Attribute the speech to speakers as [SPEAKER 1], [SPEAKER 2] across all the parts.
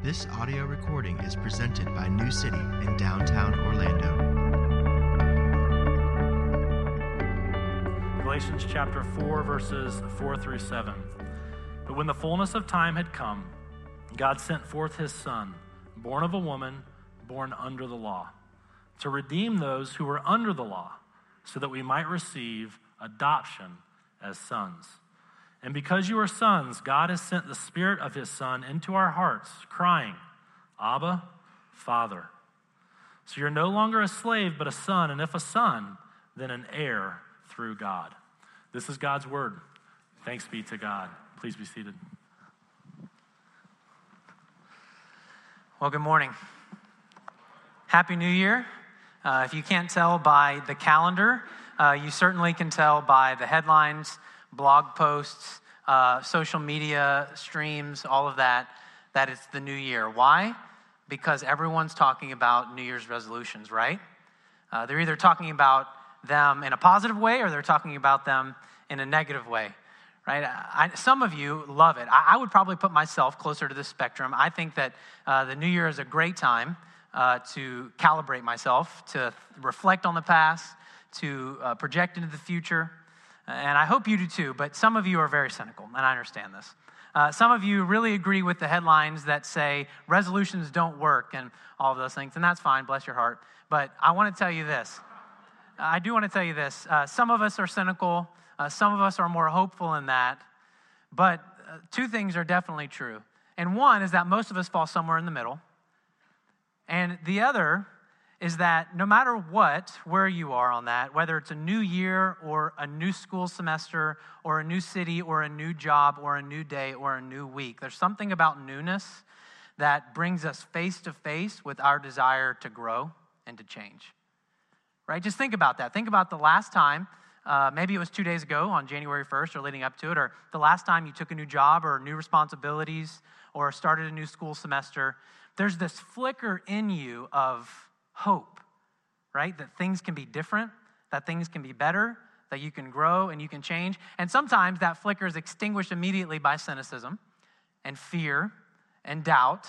[SPEAKER 1] This audio recording is presented by New City in downtown Orlando.
[SPEAKER 2] Galatians chapter 4, verses 4 through 7. But when the fullness of time had come, God sent forth his Son, born of a woman, born under the law, to redeem those who were under the law, so that we might receive adoption as sons. And because you are sons, God has sent the Spirit of His Son into our hearts, crying, Abba, Father. So you're no longer a slave, but a son, and if a son, then an heir through God. This is God's word. Thanks be to God. Please be seated.
[SPEAKER 3] Well, good morning. Happy New Year. Uh, if you can't tell by the calendar, uh, you certainly can tell by the headlines blog posts, uh, social media streams, all of that, that it's the new year. Why? Because everyone's talking about New Year's resolutions, right? Uh, they're either talking about them in a positive way or they're talking about them in a negative way, right? I, some of you love it. I, I, would probably put myself closer to the spectrum. I think that uh, the new year is a great time uh, to calibrate myself, to reflect on the past, to uh, project into the future and I hope you do too, but some of you are very cynical, and I understand this. Uh, some of you really agree with the headlines that say resolutions don't work and all of those things, and that's fine, bless your heart. But I want to tell you this. I do want to tell you this. Uh, some of us are cynical, uh, some of us are more hopeful in that, but uh, two things are definitely true. And one is that most of us fall somewhere in the middle, and the other is that no matter what, where you are on that, whether it's a new year or a new school semester or a new city or a new job or a new day or a new week, there's something about newness that brings us face to face with our desire to grow and to change. Right? Just think about that. Think about the last time, uh, maybe it was two days ago on January 1st or leading up to it, or the last time you took a new job or new responsibilities or started a new school semester. There's this flicker in you of, hope, right? That things can be different, that things can be better, that you can grow and you can change. And sometimes that flicker is extinguished immediately by cynicism and fear and doubt.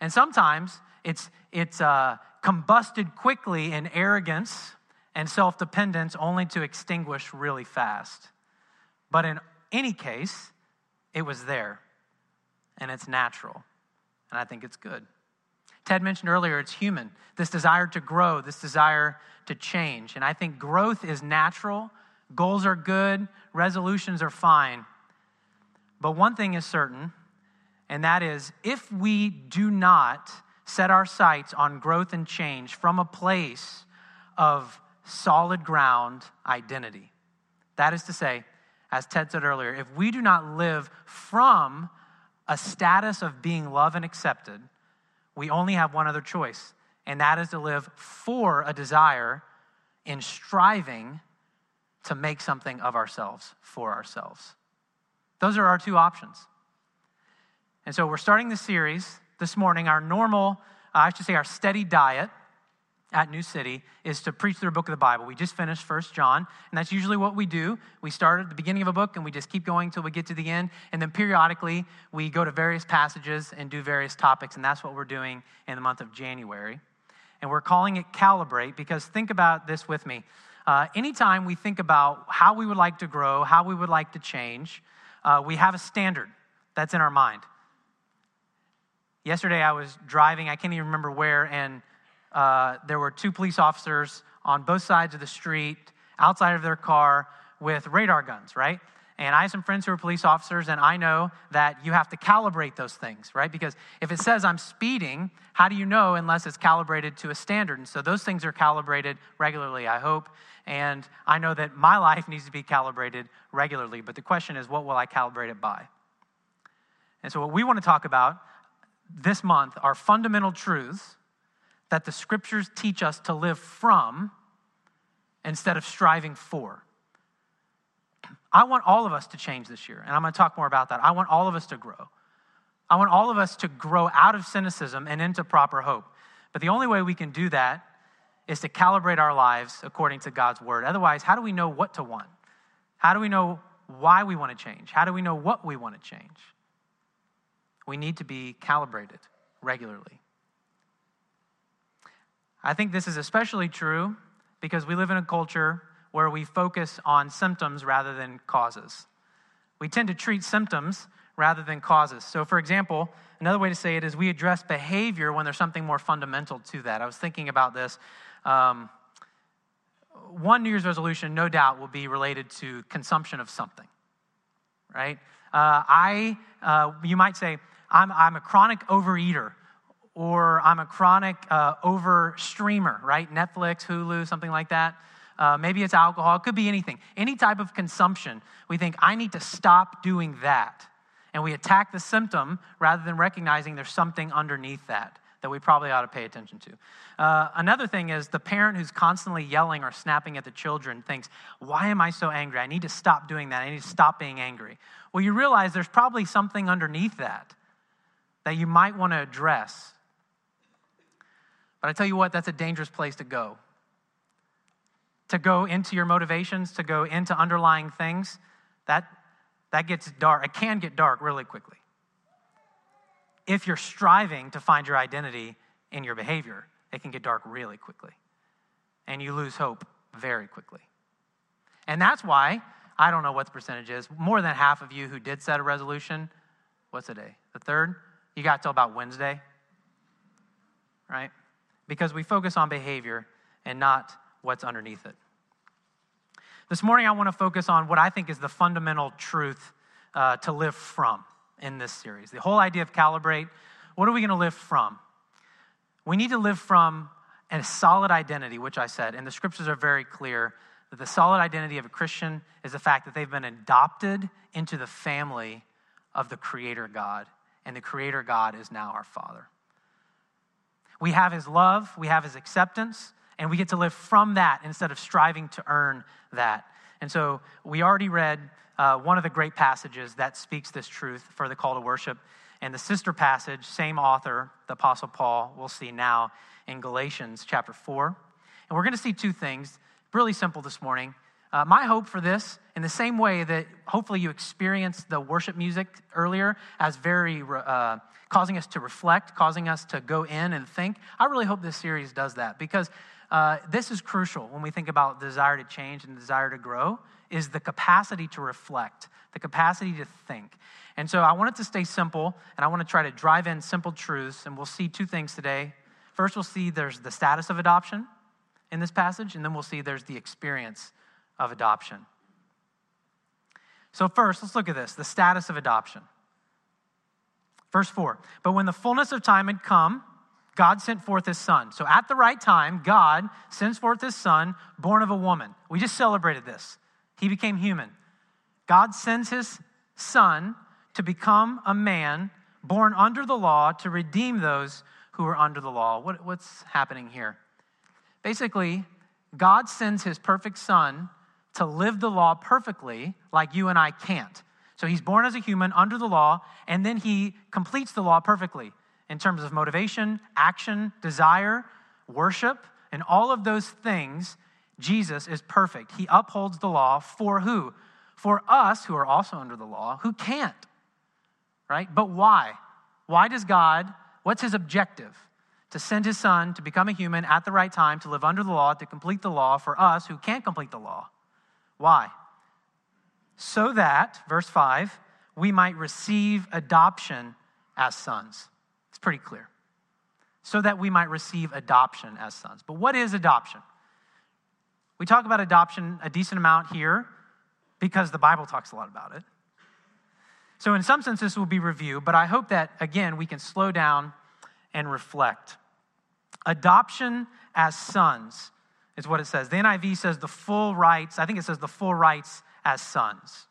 [SPEAKER 3] And sometimes it's, it's uh, combusted quickly in arrogance and self dependence, only to extinguish really fast. But in any case, it was there and it's natural. And I think it's good. Ted mentioned earlier, it's human. This desire to grow, this desire to change. And I think growth is natural. Goals are good, resolutions are fine. But one thing is certain, and that is if we do not set our sights on growth and change from a place of solid ground identity, that is to say, as Ted said earlier, if we do not live from a status of being loved and accepted, we only have one other choice, and that is to live for a desire in striving to make something of ourselves for ourselves. Those are our two options. And so we're starting the series this morning. Our normal, uh, I should say, our steady diet at New City is to preach through a book of the Bible. We just finished First John, and that's usually what we do. We start at the beginning of a book and we just keep going until we get to the end, and then periodically we go to various passages and do various topics, and that's what we're doing in the month of January. And we're calling it Calibrate because think about this with me. Uh, anytime we think about how we would like to grow, how we would like to change, uh, we have a standard that's in our mind. Yesterday I was driving, I can't even remember where, and uh, there were two police officers on both sides of the street outside of their car with radar guns, right? And I have some friends who are police officers, and I know that you have to calibrate those things, right? Because if it says I'm speeding, how do you know unless it's calibrated to a standard? And so those things are calibrated regularly, I hope. And I know that my life needs to be calibrated regularly. But the question is, what will I calibrate it by? And so, what we want to talk about this month are fundamental truths that the scriptures teach us to live from instead of striving for. I want all of us to change this year, and I'm going to talk more about that. I want all of us to grow. I want all of us to grow out of cynicism and into proper hope. But the only way we can do that is to calibrate our lives according to God's word. Otherwise, how do we know what to want? How do we know why we want to change? How do we know what we want to change? we need to be calibrated regularly. I think this is especially true because we live in a culture where we focus on symptoms rather than causes. We tend to treat symptoms rather than causes. So, for example, another way to say it is we address behavior when there's something more fundamental to that. I was thinking about this. Um, one New Year's resolution, no doubt, will be related to consumption of something, right? Uh, I, uh, you might say, I'm, I'm a chronic overeater or I'm a chronic uh, over streamer, right? Netflix, Hulu, something like that. Uh, maybe it's alcohol, it could be anything. Any type of consumption, we think, I need to stop doing that. And we attack the symptom rather than recognizing there's something underneath that that we probably ought to pay attention to. Uh, another thing is the parent who's constantly yelling or snapping at the children thinks, Why am I so angry? I need to stop doing that. I need to stop being angry. Well, you realize there's probably something underneath that that you might want to address but I tell you what, that's a dangerous place to go. To go into your motivations, to go into underlying things, that, that gets dark. It can get dark really quickly. If you're striving to find your identity in your behavior, it can get dark really quickly. And you lose hope very quickly. And that's why, I don't know what the percentage is, more than half of you who did set a resolution, what's the day? The third? You got till about Wednesday, right? Because we focus on behavior and not what's underneath it. This morning, I want to focus on what I think is the fundamental truth uh, to live from in this series. The whole idea of calibrate what are we going to live from? We need to live from a solid identity, which I said, and the scriptures are very clear that the solid identity of a Christian is the fact that they've been adopted into the family of the Creator God, and the Creator God is now our Father. We have his love, we have his acceptance, and we get to live from that instead of striving to earn that. And so we already read uh, one of the great passages that speaks this truth for the call to worship. And the sister passage, same author, the Apostle Paul, we'll see now in Galatians chapter 4. And we're going to see two things, really simple this morning. Uh, my hope for this, in the same way that hopefully you experienced the worship music earlier as very uh, causing us to reflect, causing us to go in and think. I really hope this series does that because uh, this is crucial when we think about desire to change and desire to grow is the capacity to reflect, the capacity to think. And so I want it to stay simple, and I want to try to drive in simple truths, and we'll see two things today. First, we'll see there's the status of adoption in this passage, and then we'll see there's the experience of adoption. So, first, let's look at this the status of adoption. Verse 4 But when the fullness of time had come, God sent forth his son. So at the right time, God sends forth his son, born of a woman. We just celebrated this. He became human. God sends his son to become a man born under the law to redeem those who are under the law. What, what's happening here? Basically, God sends his perfect son to live the law perfectly like you and I can't. So he's born as a human under the law, and then he completes the law perfectly in terms of motivation, action, desire, worship, and all of those things. Jesus is perfect. He upholds the law for who? For us who are also under the law, who can't. Right? But why? Why does God, what's his objective? To send his son to become a human at the right time, to live under the law, to complete the law for us who can't complete the law. Why? so that, verse 5, we might receive adoption as sons. It's pretty clear. So that we might receive adoption as sons. But what is adoption? We talk about adoption a decent amount here because the Bible talks a lot about it. So, in some sense, this will be review, but I hope that, again, we can slow down and reflect. Adoption as sons is what it says. The NIV says the full rights, I think it says the full rights as sons.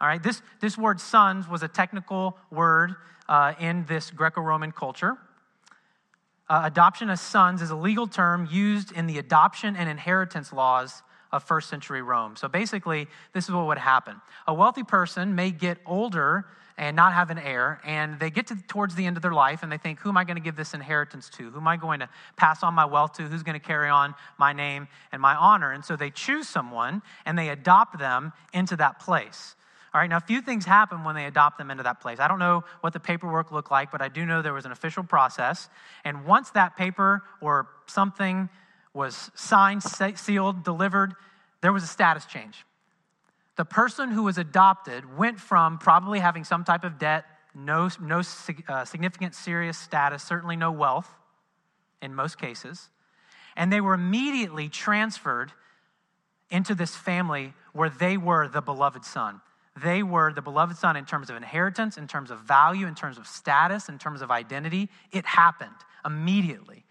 [SPEAKER 3] All right, this, this word sons was a technical word uh, in this Greco Roman culture. Uh, adoption as sons is a legal term used in the adoption and inheritance laws of first century Rome. So basically, this is what would happen. A wealthy person may get older and not have an heir, and they get to towards the end of their life and they think, who am I going to give this inheritance to? Who am I going to pass on my wealth to? Who's going to carry on my name and my honor? And so they choose someone and they adopt them into that place. All right, now a few things happen when they adopt them into that place. I don't know what the paperwork looked like, but I do know there was an official process. And once that paper or something was signed, sealed, delivered, there was a status change. The person who was adopted went from probably having some type of debt, no, no uh, significant serious status, certainly no wealth in most cases, and they were immediately transferred into this family where they were the beloved son. They were the beloved son in terms of inheritance, in terms of value, in terms of status, in terms of identity. It happened immediately.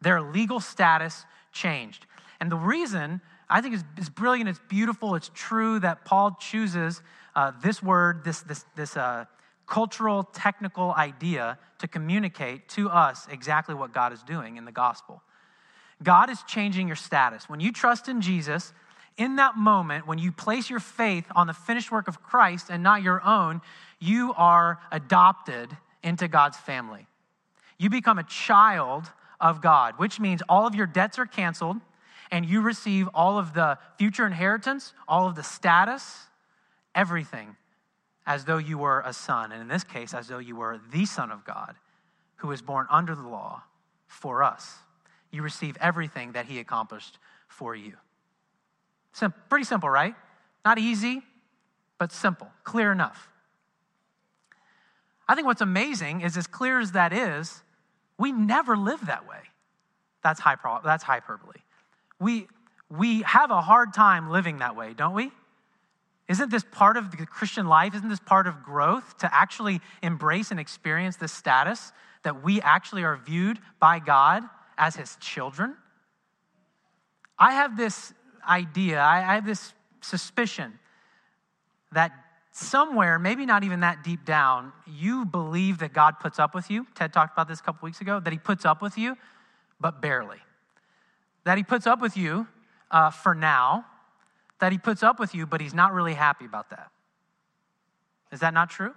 [SPEAKER 3] Their legal status changed. And the reason I think it's, is brilliant, it's beautiful, it's true that Paul chooses uh, this word, this, this, this uh, cultural, technical idea to communicate to us exactly what God is doing in the gospel. God is changing your status. When you trust in Jesus, in that moment, when you place your faith on the finished work of Christ and not your own, you are adopted into God's family. You become a child of God, which means all of your debts are canceled and you receive all of the future inheritance, all of the status, everything as though you were a son. And in this case, as though you were the Son of God who was born under the law for us. You receive everything that he accomplished for you. Sim- pretty simple, right? Not easy, but simple, clear enough. I think what's amazing is, as clear as that is, we never live that way. That's, hyper, that's hyperbole. We, we have a hard time living that way, don't we? Isn't this part of the Christian life? Isn't this part of growth to actually embrace and experience this status that we actually are viewed by God as his children? I have this idea, I have this suspicion that somewhere, maybe not even that deep down, you believe that God puts up with you. Ted talked about this a couple weeks ago, that he puts up with you, but barely. That he puts up with you uh, for now, that he puts up with you, but he's not really happy about that. Is that not true?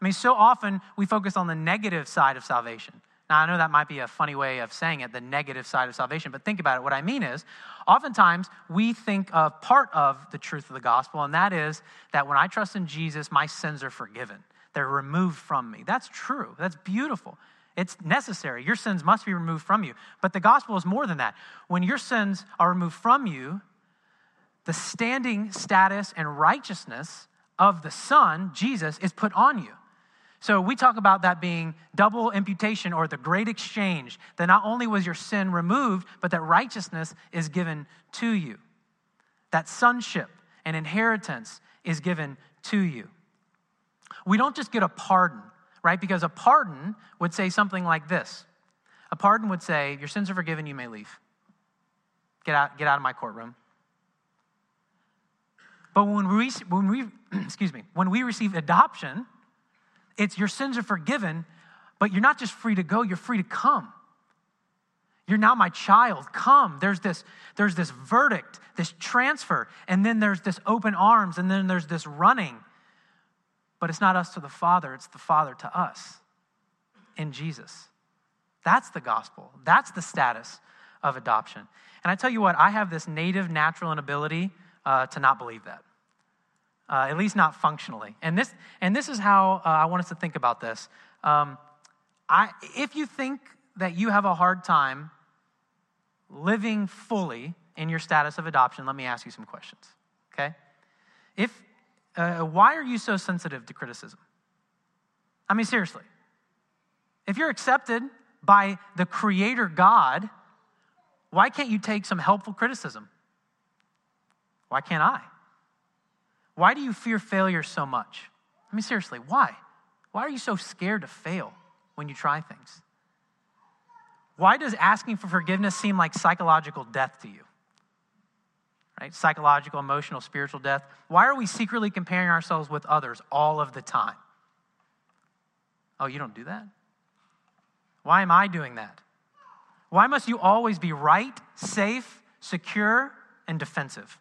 [SPEAKER 3] I mean, so often we focus on the negative side of salvation. Now, I know that might be a funny way of saying it, the negative side of salvation, but think about it. What I mean is, oftentimes we think of part of the truth of the gospel, and that is that when I trust in Jesus, my sins are forgiven. They're removed from me. That's true. That's beautiful. It's necessary. Your sins must be removed from you. But the gospel is more than that. When your sins are removed from you, the standing status and righteousness of the Son, Jesus, is put on you. So we talk about that being double imputation or the great exchange, that not only was your sin removed, but that righteousness is given to you. That sonship and inheritance is given to you. We don't just get a pardon, right? Because a pardon would say something like this A pardon would say, Your sins are forgiven, you may leave. Get out, get out of my courtroom. But when we, when we, excuse me, when we receive adoption, it's your sins are forgiven, but you're not just free to go, you're free to come. You're now my child. Come. There's this, there's this verdict, this transfer, and then there's this open arms, and then there's this running. But it's not us to the Father, it's the Father to us in Jesus. That's the gospel. That's the status of adoption. And I tell you what, I have this native natural inability uh, to not believe that uh, at least not functionally. And this, and this is how uh, I want us to think about this. Um, I, if you think that you have a hard time living fully in your status of adoption, let me ask you some questions. Okay? If, uh, why are you so sensitive to criticism? I mean, seriously. If you're accepted by the Creator God, why can't you take some helpful criticism? Why can't I? Why do you fear failure so much? I mean, seriously, why? Why are you so scared to fail when you try things? Why does asking for forgiveness seem like psychological death to you? Right? Psychological, emotional, spiritual death. Why are we secretly comparing ourselves with others all of the time? Oh, you don't do that? Why am I doing that? Why must you always be right, safe, secure, and defensive?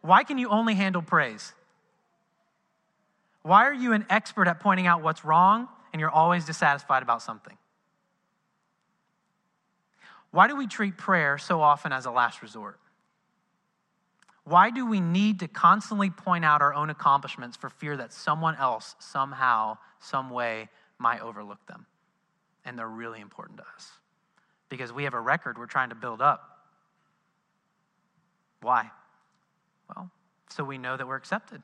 [SPEAKER 3] Why can you only handle praise? Why are you an expert at pointing out what's wrong and you're always dissatisfied about something? Why do we treat prayer so often as a last resort? Why do we need to constantly point out our own accomplishments for fear that someone else, somehow, some way, might overlook them? And they're really important to us because we have a record we're trying to build up. Why? Well, so we know that we're accepted,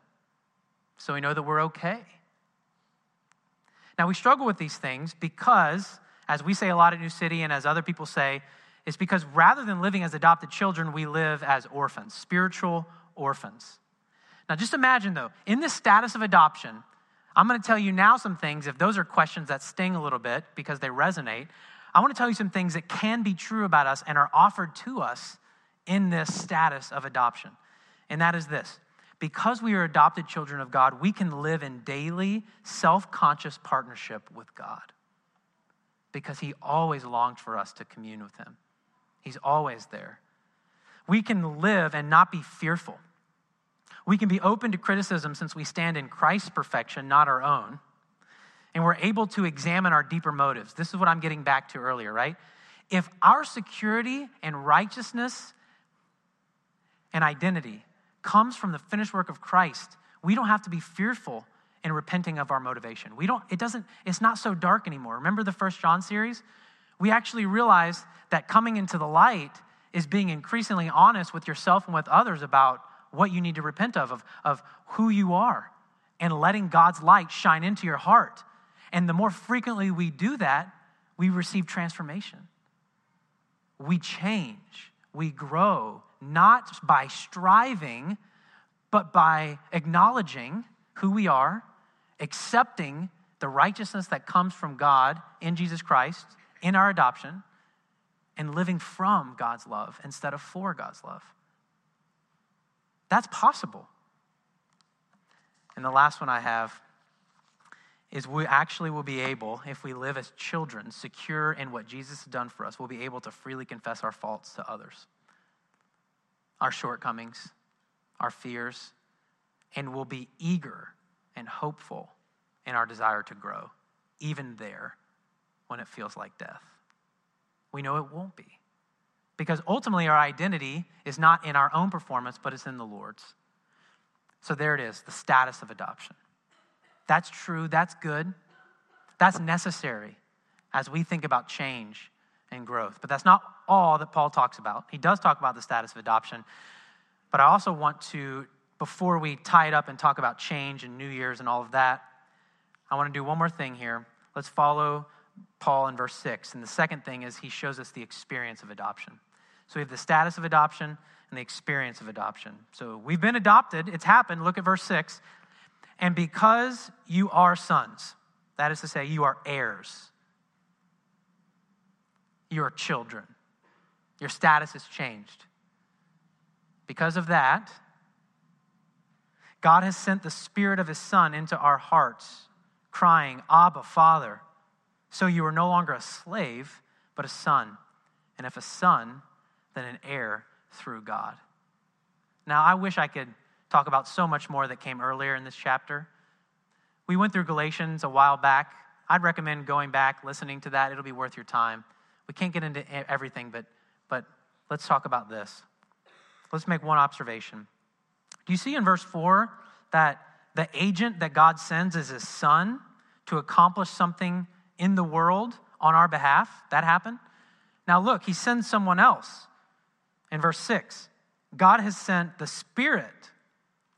[SPEAKER 3] so we know that we're okay. Now, we struggle with these things because, as we say a lot at New City and as other people say, it's because rather than living as adopted children, we live as orphans, spiritual orphans. Now, just imagine though, in this status of adoption, I'm going to tell you now some things. If those are questions that sting a little bit because they resonate, I want to tell you some things that can be true about us and are offered to us in this status of adoption. And that is this because we are adopted children of God, we can live in daily, self conscious partnership with God because He always longed for us to commune with Him. He's always there. We can live and not be fearful. We can be open to criticism since we stand in Christ's perfection, not our own. And we're able to examine our deeper motives. This is what I'm getting back to earlier, right? If our security and righteousness and identity comes from the finished work of Christ, we don't have to be fearful in repenting of our motivation. We don't, it doesn't, it's not so dark anymore. Remember the first John series? We actually realize that coming into the light is being increasingly honest with yourself and with others about what you need to repent of, of, of who you are, and letting God's light shine into your heart. And the more frequently we do that, we receive transformation. We change, we grow, not by striving, but by acknowledging who we are, accepting the righteousness that comes from God in Jesus Christ, in our adoption, and living from God's love instead of for God's love. That's possible. And the last one I have is we actually will be able, if we live as children, secure in what Jesus has done for us, we'll be able to freely confess our faults to others our shortcomings, our fears, and will be eager and hopeful in our desire to grow, even there when it feels like death. We know it won't be. Because ultimately, our identity is not in our own performance, but it's in the Lord's. So there it is the status of adoption. That's true, that's good, that's necessary as we think about change and growth. But that's not all that Paul talks about. He does talk about the status of adoption. But I also want to, before we tie it up and talk about change and New Year's and all of that, I want to do one more thing here. Let's follow Paul in verse 6. And the second thing is he shows us the experience of adoption. So we have the status of adoption and the experience of adoption. So we've been adopted, it's happened. Look at verse 6. And because you are sons, that is to say, you are heirs you are children. Your status has changed. Because of that, God has sent the Spirit of His Son into our hearts, crying, Abba, Father. So you are no longer a slave, but a son. And if a son, then an heir through God. Now, I wish I could talk about so much more that came earlier in this chapter. We went through Galatians a while back. I'd recommend going back, listening to that. It'll be worth your time. We can't get into everything, but, but let's talk about this. Let's make one observation. Do you see in verse 4 that the agent that God sends is his son to accomplish something in the world on our behalf? That happened. Now, look, he sends someone else. In verse 6, God has sent the Spirit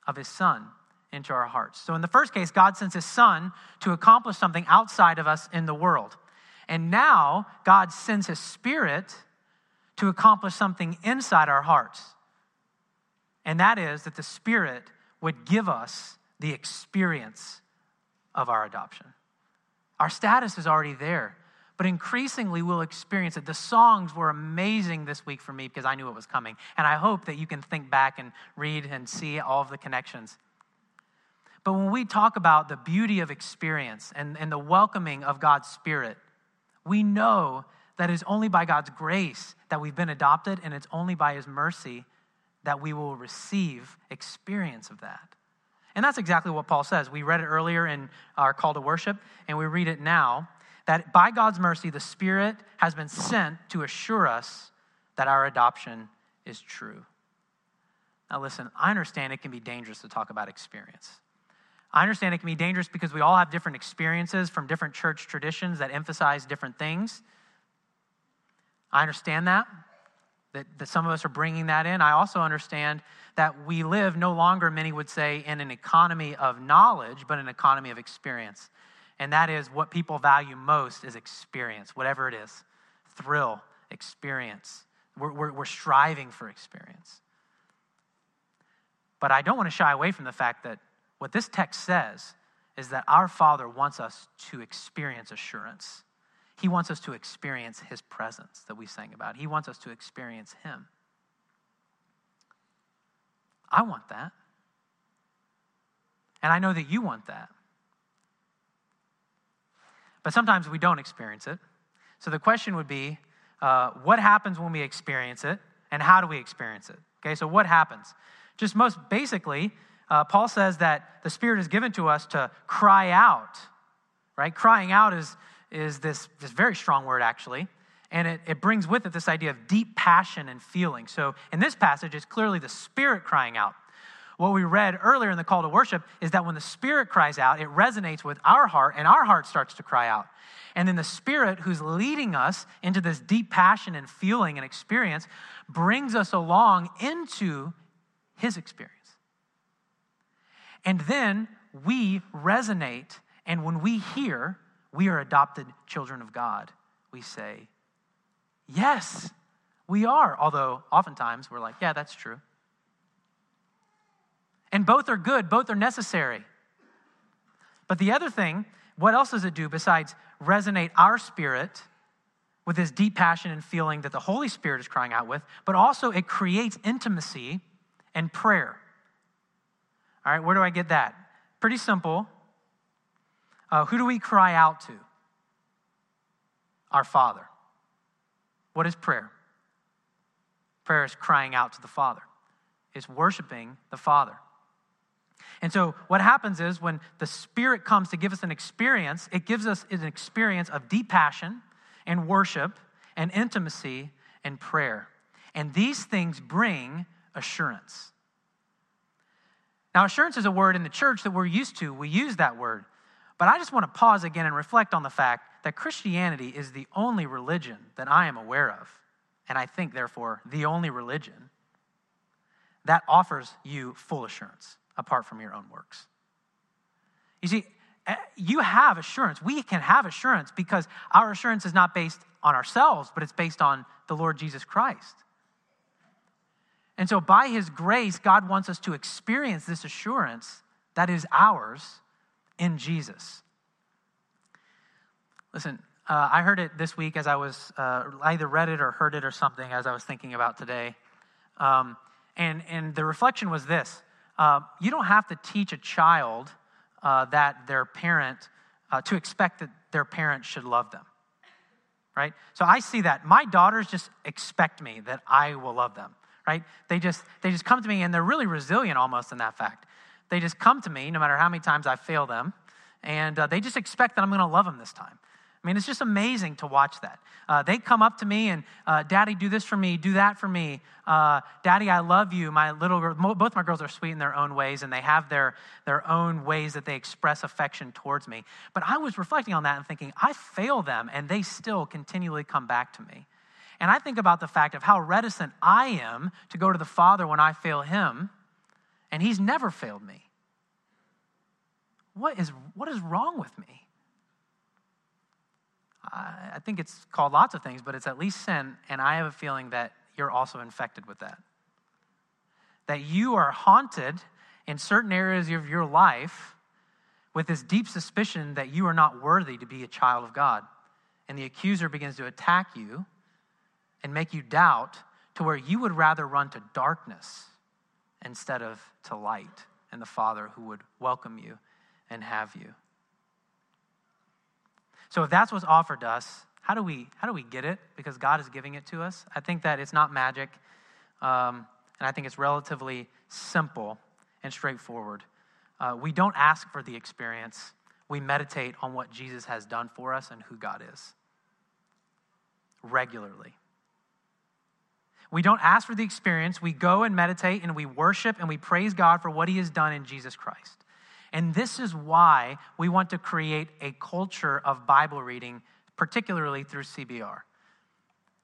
[SPEAKER 3] of his Son into our hearts. So, in the first case, God sends his Son to accomplish something outside of us in the world. And now God sends his spirit to accomplish something inside our hearts. And that is that the spirit would give us the experience of our adoption. Our status is already there, but increasingly we'll experience it. The songs were amazing this week for me because I knew it was coming. And I hope that you can think back and read and see all of the connections. But when we talk about the beauty of experience and, and the welcoming of God's Spirit, we know that it's only by God's grace that we've been adopted, and it's only by His mercy that we will receive experience of that. And that's exactly what Paul says. We read it earlier in our call to worship, and we read it now that by God's mercy, the Spirit has been sent to assure us that our adoption is true. Now, listen, I understand it can be dangerous to talk about experience. I understand it can be dangerous because we all have different experiences from different church traditions that emphasize different things. I understand that, that, that some of us are bringing that in. I also understand that we live no longer, many would say, in an economy of knowledge, but an economy of experience. And that is what people value most is experience, whatever it is thrill, experience. We're, we're, we're striving for experience. But I don't want to shy away from the fact that what this text says is that our Father wants us to experience assurance. He wants us to experience His presence that we sang about. He wants us to experience Him. I want that. And I know that you want that. But sometimes we don't experience it. So the question would be uh, what happens when we experience it, and how do we experience it? Okay, so what happens? Just most basically, uh, Paul says that the Spirit is given to us to cry out, right? Crying out is, is this, this very strong word, actually. And it, it brings with it this idea of deep passion and feeling. So in this passage, it's clearly the Spirit crying out. What we read earlier in the call to worship is that when the Spirit cries out, it resonates with our heart, and our heart starts to cry out. And then the Spirit, who's leading us into this deep passion and feeling and experience, brings us along into His experience. And then we resonate, and when we hear, we are adopted children of God. We say, Yes, we are. Although oftentimes we're like, Yeah, that's true. And both are good, both are necessary. But the other thing, what else does it do besides resonate our spirit with this deep passion and feeling that the Holy Spirit is crying out with, but also it creates intimacy and prayer. All right, where do I get that? Pretty simple. Uh, who do we cry out to? Our Father. What is prayer? Prayer is crying out to the Father, it's worshiping the Father. And so, what happens is when the Spirit comes to give us an experience, it gives us an experience of deep passion and worship and intimacy and prayer. And these things bring assurance. Now, assurance is a word in the church that we're used to. We use that word. But I just want to pause again and reflect on the fact that Christianity is the only religion that I am aware of, and I think, therefore, the only religion that offers you full assurance apart from your own works. You see, eh, you have assurance. We can have assurance because our assurance is not based on ourselves, but it's based on the Lord Jesus Christ. And so, by His grace, God wants us to experience this assurance that is ours in Jesus. Listen, uh, I heard it this week as I was, uh, either read it or heard it or something as I was thinking about today. Um, and, and the reflection was this uh, you don't have to teach a child uh, that their parent, uh, to expect that their parent should love them. Right? So I see that. My daughters just expect me that I will love them right? They just they just come to me and they're really resilient almost in that fact. They just come to me no matter how many times I fail them, and uh, they just expect that I'm going to love them this time. I mean, it's just amazing to watch that. Uh, they come up to me and, uh, Daddy, do this for me, do that for me. Uh, Daddy, I love you. My little girl, both my girls are sweet in their own ways, and they have their, their own ways that they express affection towards me. But I was reflecting on that and thinking, I fail them, and they still continually come back to me. And I think about the fact of how reticent I am to go to the Father when I fail Him, and He's never failed me. What is, what is wrong with me? I, I think it's called lots of things, but it's at least sin, and I have a feeling that you're also infected with that. That you are haunted in certain areas of your life with this deep suspicion that you are not worthy to be a child of God. And the accuser begins to attack you and make you doubt to where you would rather run to darkness instead of to light and the Father who would welcome you and have you. So if that's what's offered to us, how do we how do we get it? Because God is giving it to us. I think that it's not magic, um, and I think it's relatively simple and straightforward. Uh, we don't ask for the experience. We meditate on what Jesus has done for us and who God is regularly. We don't ask for the experience. We go and meditate and we worship and we praise God for what He has done in Jesus Christ. And this is why we want to create a culture of Bible reading, particularly through CBR.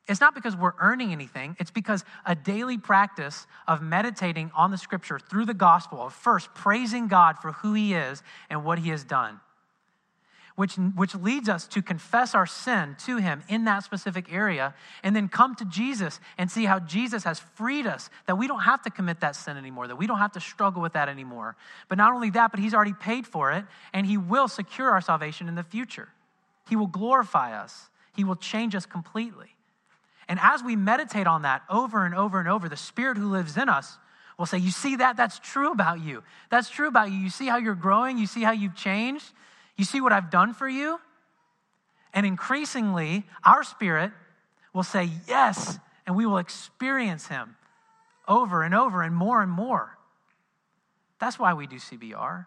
[SPEAKER 3] It's not because we're earning anything, it's because a daily practice of meditating on the scripture through the gospel, of first praising God for who He is and what He has done which, which leads us to confess our sin to Him in that specific area, and then come to Jesus and see how Jesus has freed us, that we don't have to commit that sin anymore, that we don't have to struggle with that anymore. But not only that, but He's already paid for it, and He will secure our salvation in the future. He will glorify us, He will change us completely. And as we meditate on that over and over and over, the Spirit who lives in us will say, You see that? That's true about you. That's true about you. You see how you're growing? You see how you've changed? You see what I've done for you? And increasingly, our spirit will say yes, and we will experience Him over and over and more and more. That's why we do CBR.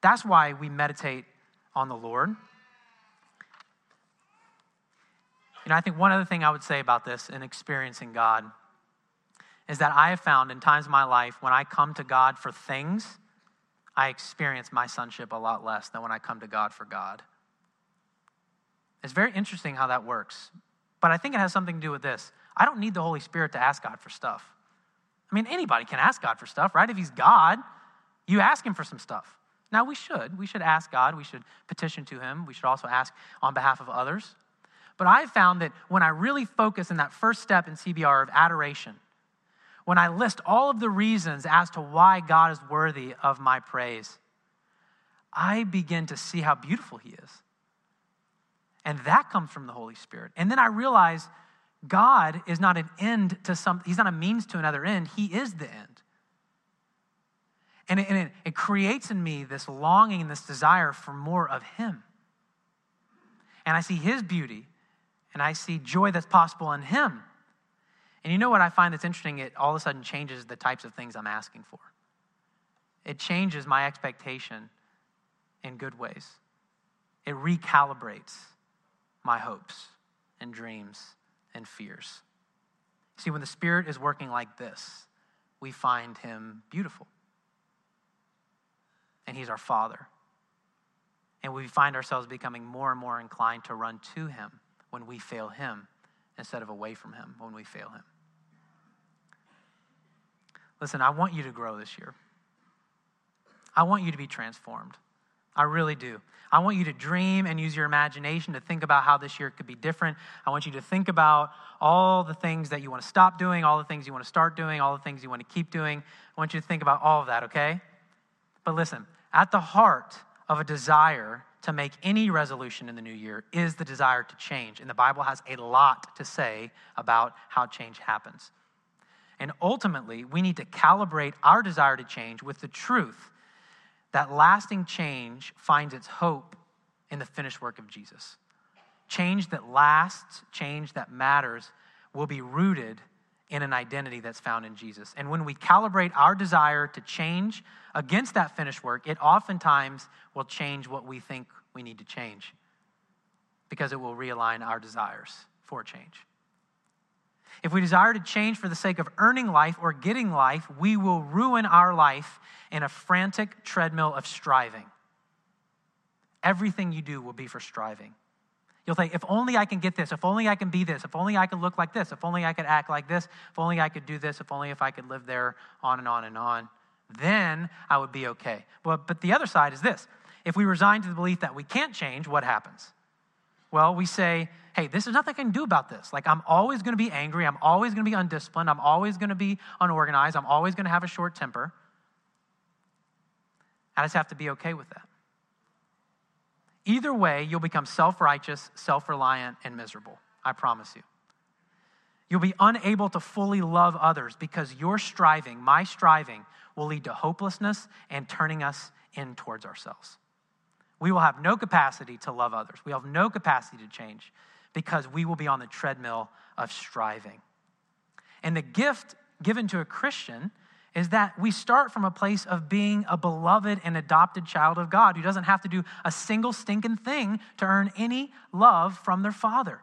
[SPEAKER 3] That's why we meditate on the Lord. You know, I think one other thing I would say about this in experiencing God is that I have found in times of my life when I come to God for things, I experience my sonship a lot less than when I come to God for God. It's very interesting how that works. But I think it has something to do with this. I don't need the Holy Spirit to ask God for stuff. I mean, anybody can ask God for stuff, right? If He's God, you ask Him for some stuff. Now, we should. We should ask God. We should petition to Him. We should also ask on behalf of others. But I've found that when I really focus in that first step in CBR of adoration, when I list all of the reasons as to why God is worthy of my praise, I begin to see how beautiful He is. And that comes from the Holy Spirit. And then I realize God is not an end to some, He's not a means to another end, He is the end. And it, and it, it creates in me this longing and this desire for more of Him. And I see His beauty, and I see joy that's possible in Him. And you know what I find that's interesting? It all of a sudden changes the types of things I'm asking for. It changes my expectation in good ways. It recalibrates my hopes and dreams and fears. See, when the Spirit is working like this, we find Him beautiful. And He's our Father. And we find ourselves becoming more and more inclined to run to Him when we fail Him instead of away from Him when we fail Him. Listen, I want you to grow this year. I want you to be transformed. I really do. I want you to dream and use your imagination to think about how this year could be different. I want you to think about all the things that you want to stop doing, all the things you want to start doing, all the things you want to keep doing. I want you to think about all of that, okay? But listen, at the heart of a desire to make any resolution in the new year is the desire to change. And the Bible has a lot to say about how change happens. And ultimately, we need to calibrate our desire to change with the truth that lasting change finds its hope in the finished work of Jesus. Change that lasts, change that matters, will be rooted in an identity that's found in Jesus. And when we calibrate our desire to change against that finished work, it oftentimes will change what we think we need to change because it will realign our desires for change. If we desire to change for the sake of earning life or getting life, we will ruin our life in a frantic treadmill of striving. Everything you do will be for striving. You'll think, if only I can get this, if only I can be this, if only I can look like this, if only I could act like this, if only I could do this, if only if I could live there, on and on and on, then I would be okay. But, but the other side is this if we resign to the belief that we can't change, what happens? Well, we say, hey, this is nothing I can do about this. Like, I'm always going to be angry. I'm always going to be undisciplined. I'm always going to be unorganized. I'm always going to have a short temper. I just have to be okay with that. Either way, you'll become self righteous, self reliant, and miserable. I promise you. You'll be unable to fully love others because your striving, my striving, will lead to hopelessness and turning us in towards ourselves. We will have no capacity to love others. We have no capacity to change because we will be on the treadmill of striving. And the gift given to a Christian is that we start from a place of being a beloved and adopted child of God who doesn't have to do a single stinking thing to earn any love from their father.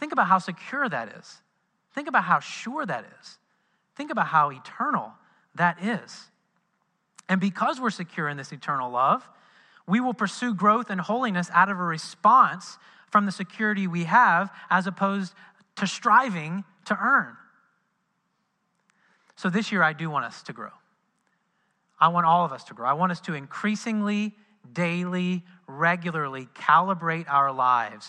[SPEAKER 3] Think about how secure that is. Think about how sure that is. Think about how eternal that is. And because we're secure in this eternal love, we will pursue growth and holiness out of a response from the security we have as opposed to striving to earn. So this year, I do want us to grow. I want all of us to grow. I want us to increasingly, daily, regularly calibrate our lives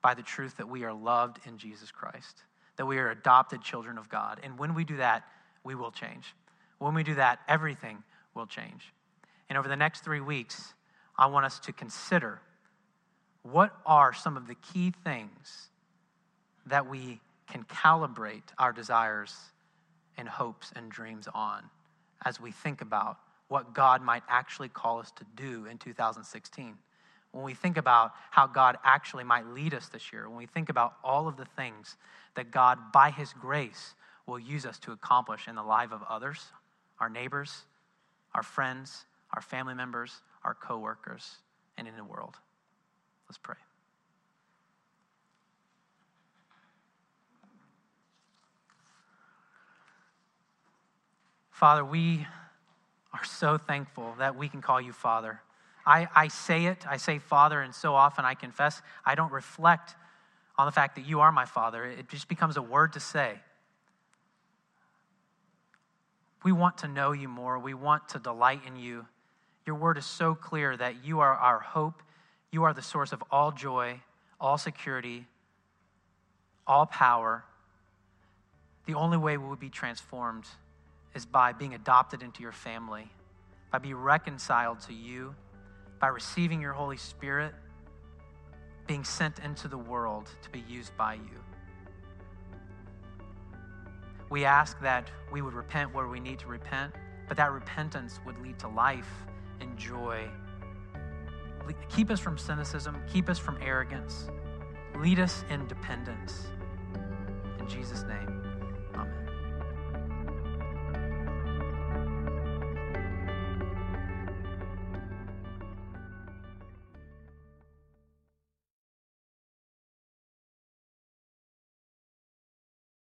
[SPEAKER 3] by the truth that we are loved in Jesus Christ, that we are adopted children of God. And when we do that, we will change. When we do that, everything will change. And over the next three weeks, I want us to consider what are some of the key things that we can calibrate our desires and hopes and dreams on as we think about what God might actually call us to do in 2016. When we think about how God actually might lead us this year, when we think about all of the things that God, by His grace, will use us to accomplish in the life of others, our neighbors, our friends, our family members, our coworkers, and in the world. Let's pray. Father, we are so thankful that we can call you Father. I, I say it, I say Father, and so often I confess I don't reflect on the fact that you are my Father. It just becomes a word to say. We want to know you more. We want to delight in you. Your word is so clear that you are our hope. You are the source of all joy, all security, all power. The only way we will be transformed is by being adopted into your family, by being reconciled to you, by receiving your Holy Spirit, being sent into the world to be used by you. We ask that we would repent where we need to repent, but that repentance would lead to life and joy. Keep us from cynicism, keep us from arrogance, lead us in dependence. In Jesus' name.